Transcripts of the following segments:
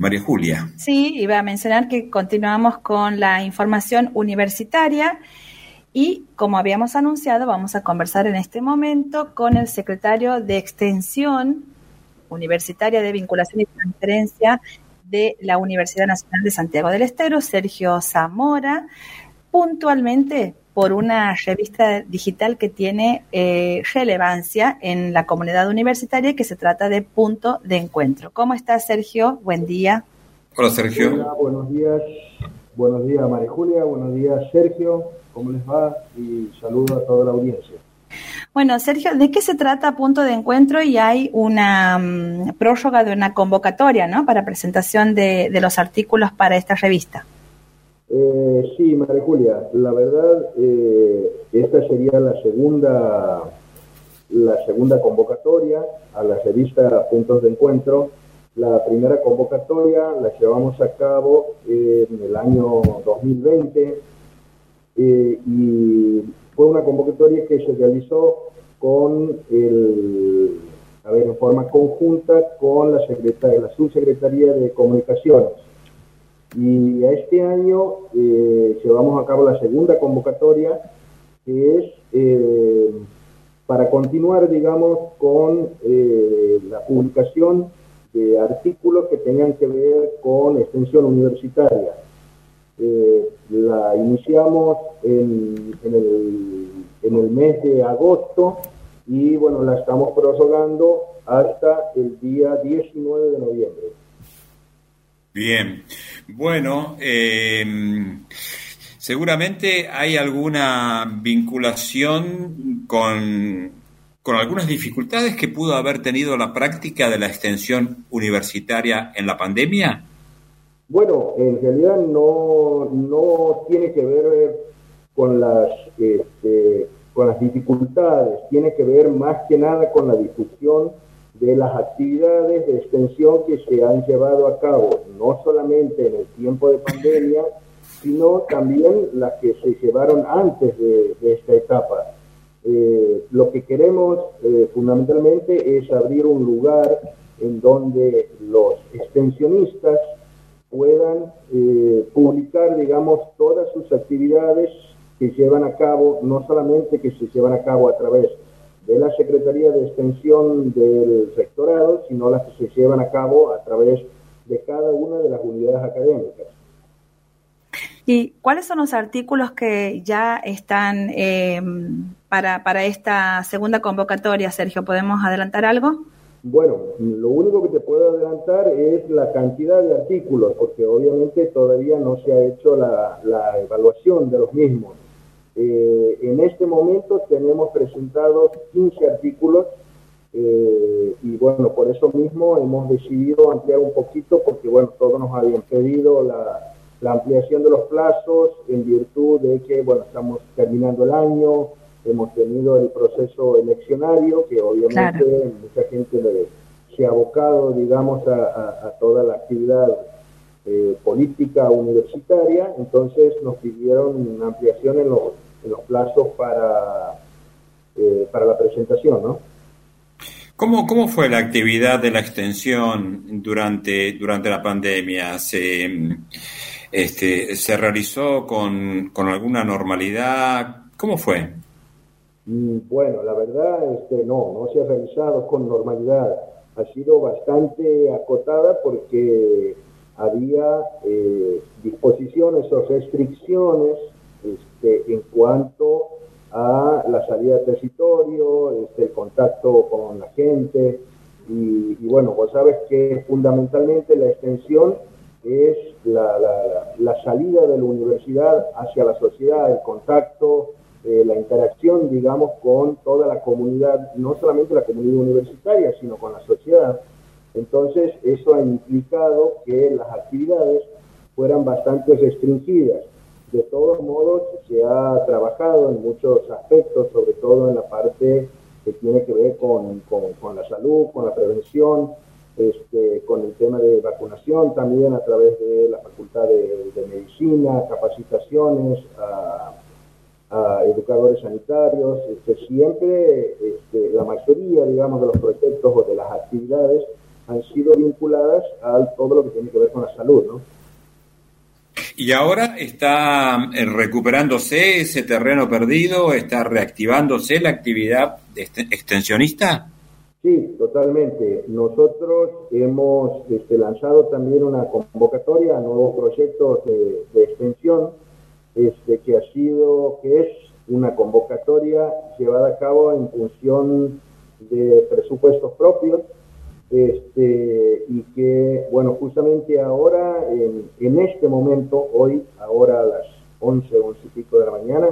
María Julia. Sí, iba a mencionar que continuamos con la información universitaria y como habíamos anunciado, vamos a conversar en este momento con el secretario de Extensión Universitaria de Vinculación y Transferencia de la Universidad Nacional de Santiago del Estero, Sergio Zamora, puntualmente por una revista digital que tiene eh, relevancia en la comunidad universitaria que se trata de Punto de Encuentro. ¿Cómo estás, Sergio? Buen día. Hola, Sergio. Hola, buenos días. Buenos días, María Julia. Buenos días, Sergio. ¿Cómo les va? Y saludo a toda la audiencia. Bueno, Sergio, ¿de qué se trata Punto de Encuentro? Y hay una um, prórroga de una convocatoria, ¿no? Para presentación de, de los artículos para esta revista. Eh, sí, María Julia, la verdad, eh, esta sería la segunda, la segunda convocatoria a la revista Puntos de Encuentro. La primera convocatoria la llevamos a cabo en el año 2020 eh, y fue una convocatoria que se realizó con el, a ver, en forma conjunta con la, subsecretaría de Comunicaciones y este año eh, llevamos a cabo la segunda convocatoria, que es eh, para continuar, digamos, con eh, la publicación de artículos que tengan que ver con extensión universitaria. la iniciamos en, el, en el mes de agosto y bueno, la estamos prorrogando hasta el día 19 de noviembre. Bien, bueno, em, seguramente hay alguna vinculación con, con algunas dificultades que pudo haber tenido la práctica de la extensión universitaria en la pandemia. Bueno, en realidad no, no tiene que ver con las, este, con las dificultades, tiene que ver más que nada con la difusión de las actividades de extensión que se han llevado a cabo, no solamente en el tiempo de pandemia, sino también las que se llevaron antes de, esta etapa. Eh, lo que queremos eh, fundamentalmente es abrir un lugar en donde los extensionistas puedan eh, publicar, digamos, todas sus actividades que llevan a cabo, no solamente que se llevan a cabo a través de de la Secretaría de Extensión del Rectorado, sino las que se llevan a cabo a través de cada una de las unidades académicas. ¿Y cuáles son los artículos que ya están eh, para, para esta segunda convocatoria, Sergio? ¿Podemos adelantar algo? Bueno, lo único que te puedo adelantar es la cantidad de artículos, porque obviamente todavía no se ha hecho la, la evaluación de los mismos. Eh, en este momento tenemos presentados 15 artículos eh, y bueno, por eso mismo hemos decidido ampliar un poquito porque bueno, todos nos habían pedido la, ampliación de los plazos en virtud de que bueno, estamos terminando el año, hemos tenido el proceso eleccionario que obviamente mucha gente se ha abocado digamos a, toda la actividad eh, política universitaria, entonces nos pidieron una ampliación en los los plazos para, eh, para la presentación, ¿no? ¿Cómo, ¿Cómo fue la actividad de la extensión durante, durante la pandemia? ¿Se, este, ¿se realizó con, con alguna normalidad? ¿Cómo fue? Mm, bueno, la verdad, este, no, no se ha realizado con normalidad. Ha sido bastante acotada porque había eh, disposiciones o restricciones este, en cuanto a la salida del territorio, este, el contacto con la gente. Y, bueno, vos sabes que fundamentalmente la extensión es la, salida de la universidad hacia la sociedad, el contacto, eh, la interacción, digamos, con toda la comunidad, no solamente la comunidad universitaria, sino con la sociedad. Entonces, eso ha implicado que las actividades fueran bastante restringidas. De todos modos, se ha trabajado en muchos aspectos, sobre todo en la parte que tiene que ver con, la salud, con la prevención, este, con el tema de vacunación también a través de la Facultad de, Medicina, capacitaciones a, educadores sanitarios. Este, siempre, este, la mayoría, digamos, de los proyectos o de las actividades han sido vinculadas a todo lo que tiene que ver con la salud, ¿no? ¿Y ahora está eh, recuperándose ese terreno perdido? ¿Está reactivándose la actividad extensionista? Sí, totalmente. Nosotros hemos este, lanzado también una convocatoria a nuevos proyectos de, extensión, este, que ha sido, que es una convocatoria llevada a cabo en función de presupuestos propios, este, y que, bueno, justamente ahora, en, este momento, hoy, ahora a las 11, 11 y pico de la mañana,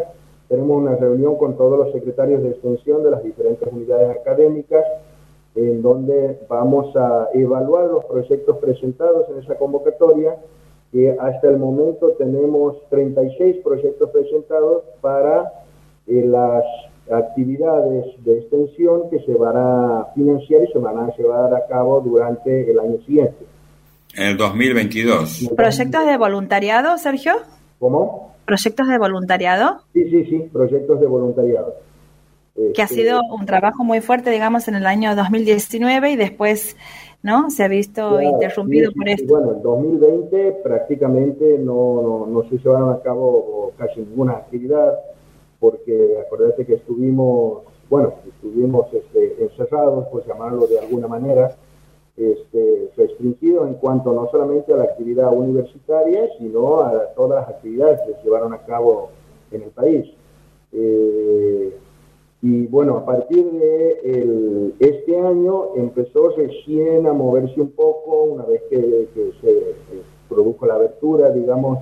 tenemos una reunión con todos los secretarios de extensión de las diferentes unidades académicas en donde vamos a evaluar los proyectos presentados en esa convocatoria, que hasta el momento tenemos 36 proyectos presentados para eh, las actividades de extensión que se van a financiar y se van a llevar a cabo durante el año siguiente. En el 2022. ¿Proyectos de voluntariado, Sergio? ¿Cómo? ¿Proyectos de voluntariado? Sí, sí, sí, proyectos de voluntariado que ha sido un trabajo muy fuerte, digamos, en el año 2019 y después, ¿no? Se ha visto interrumpido por esto. Bueno, en 2020 prácticamente no, no, se llevaron a cabo casi ninguna actividad, porque acuérdate que estuvimos, bueno, estuvimos este, encerrados, por llamarlo de alguna manera, este, restringidos en cuanto no solamente a la actividad universitaria, sino a todas las actividades que se llevaron a cabo en el país. Eh, y bueno, a partir de este año empezó recién a moverse un poco, una vez que, se produjo la abertura, digamos,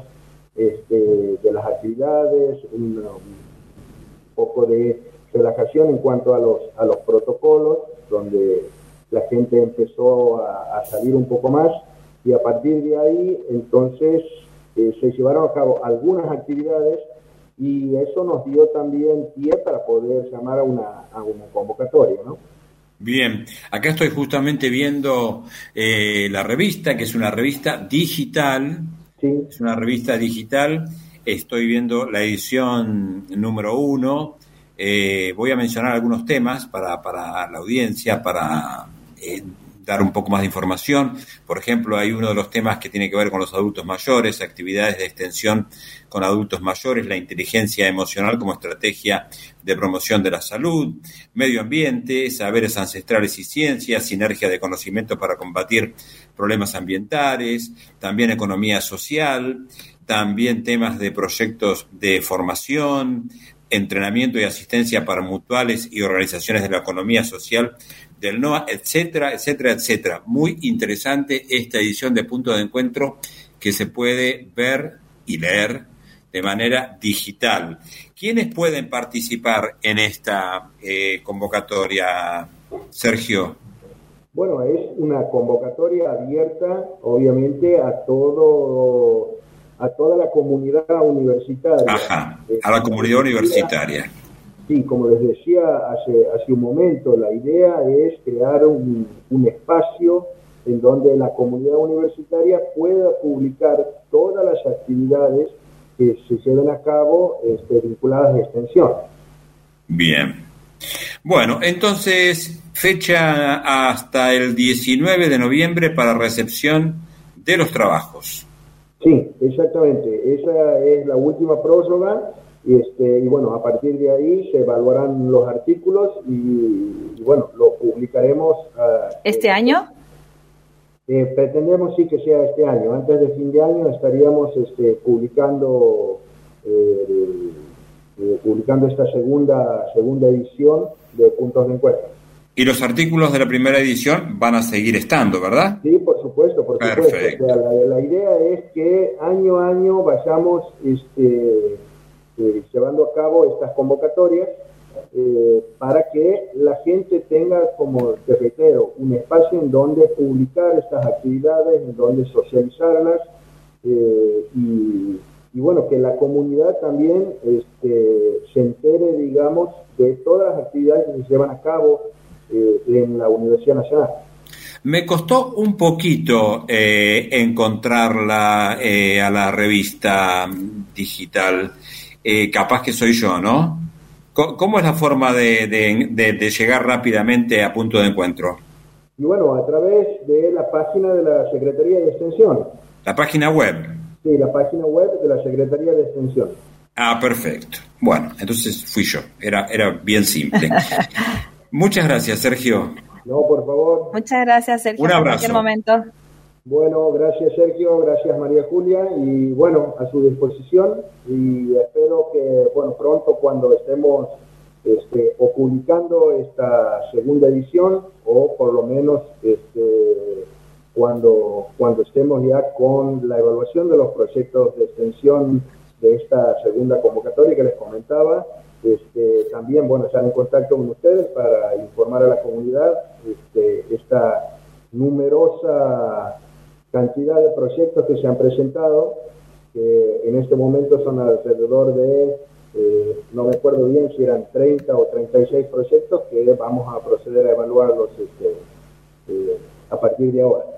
este, de las actividades, un, poco de relajación en cuanto a los, a los protocolos, donde la gente empezó a, salir un poco más y a partir de ahí entonces eh, se llevaron a cabo algunas actividades y eso nos dio también pie para poder llamar a una, a una convocatoria, ¿no? Bien, acá estoy justamente viendo eh, la revista, que es una revista digital. Sí. Es una revista digital. Estoy viendo la edición número uno. Eh, voy a mencionar algunos temas para, para la audiencia, para eh, dar un poco más de información. Por ejemplo, hay uno de los temas que tiene que ver con los adultos mayores, actividades de extensión con adultos mayores, la inteligencia emocional como estrategia de promoción de la salud, medio ambiente, saberes ancestrales y ciencias, sinergia de conocimiento para combatir problemas ambientales, también economía social, también temas de proyectos de formación, entrenamiento y asistencia para mutuales y organizaciones de la economía social del NOA, etcétera, etcétera, etcétera. Muy interesante esta edición de Punto de Encuentro que se puede ver y leer de manera digital. ¿Quiénes pueden participar en esta eh, convocatoria, Sergio? Bueno, es una convocatoria abierta, obviamente, a todo a toda la comunidad universitaria. Ajá, a la comunidad universitaria. Sí, como les decía hace, hace un momento, la idea es crear un, espacio en donde la comunidad universitaria pueda publicar todas las actividades que se lleven a cabo este, vinculadas a extensión. Bien. Bueno, entonces, fecha hasta el 19 de noviembre para recepción de los trabajos. Sí, exactamente. Esa es la última prórroga y, este, y bueno, a partir de ahí se evaluarán los artículos y, bueno, lo publicaremos. Ah, ¿Este año? Eh, pretendemos sí que sea este año. Antes de fin de año estaríamos este, publicando eh, eh, publicando esta segunda segunda edición de puntos de encuentro. Y los artículos de la primera edición van a seguir estando, ¿verdad? Sí, por supuesto, por supuesto. la, idea es que año a año vayamos este, eh, llevando a cabo estas convocatorias eh, para que la gente tenga, como te reitero, un espacio en donde publicar estas actividades, en donde socializarlas eh, y, y, bueno, que la comunidad también este, se entere, digamos, de todas las actividades que se llevan a cabo eh, en la Universidad Nacional. Me costó un poquito eh, encontrarla eh, a la revista digital. capaz que soy yo, ¿no? ¿Cómo, es la forma de, llegar rápidamente a punto de encuentro? Y bueno, a través de la página de la Secretaría de Extensión. La página web. Sí, la página web de la Secretaría de Extensión. Ah, perfecto. Bueno, entonces fui yo. Era, era bien simple. Muchas gracias, Sergio. No, por favor. Muchas gracias, Sergio. Un abrazo. En cualquier momento. Bueno, gracias Sergio, gracias María Julia y bueno, a su disposición y espero que bueno pronto cuando estemos este, o publicando esta segunda edición o por lo menos este, cuando, cuando estemos ya con la evaluación de los proyectos de extensión de esta segunda convocatoria que les comentaba, este, también bueno estar en contacto con ustedes para informar a la comunidad este, esta numerosa cantidad de proyectos que se han presentado, que en este momento son alrededor de, eh, no me acuerdo bien si eran 30 o 36 proyectos que vamos a proceder a evaluarlos este, eh, a partir de ahora.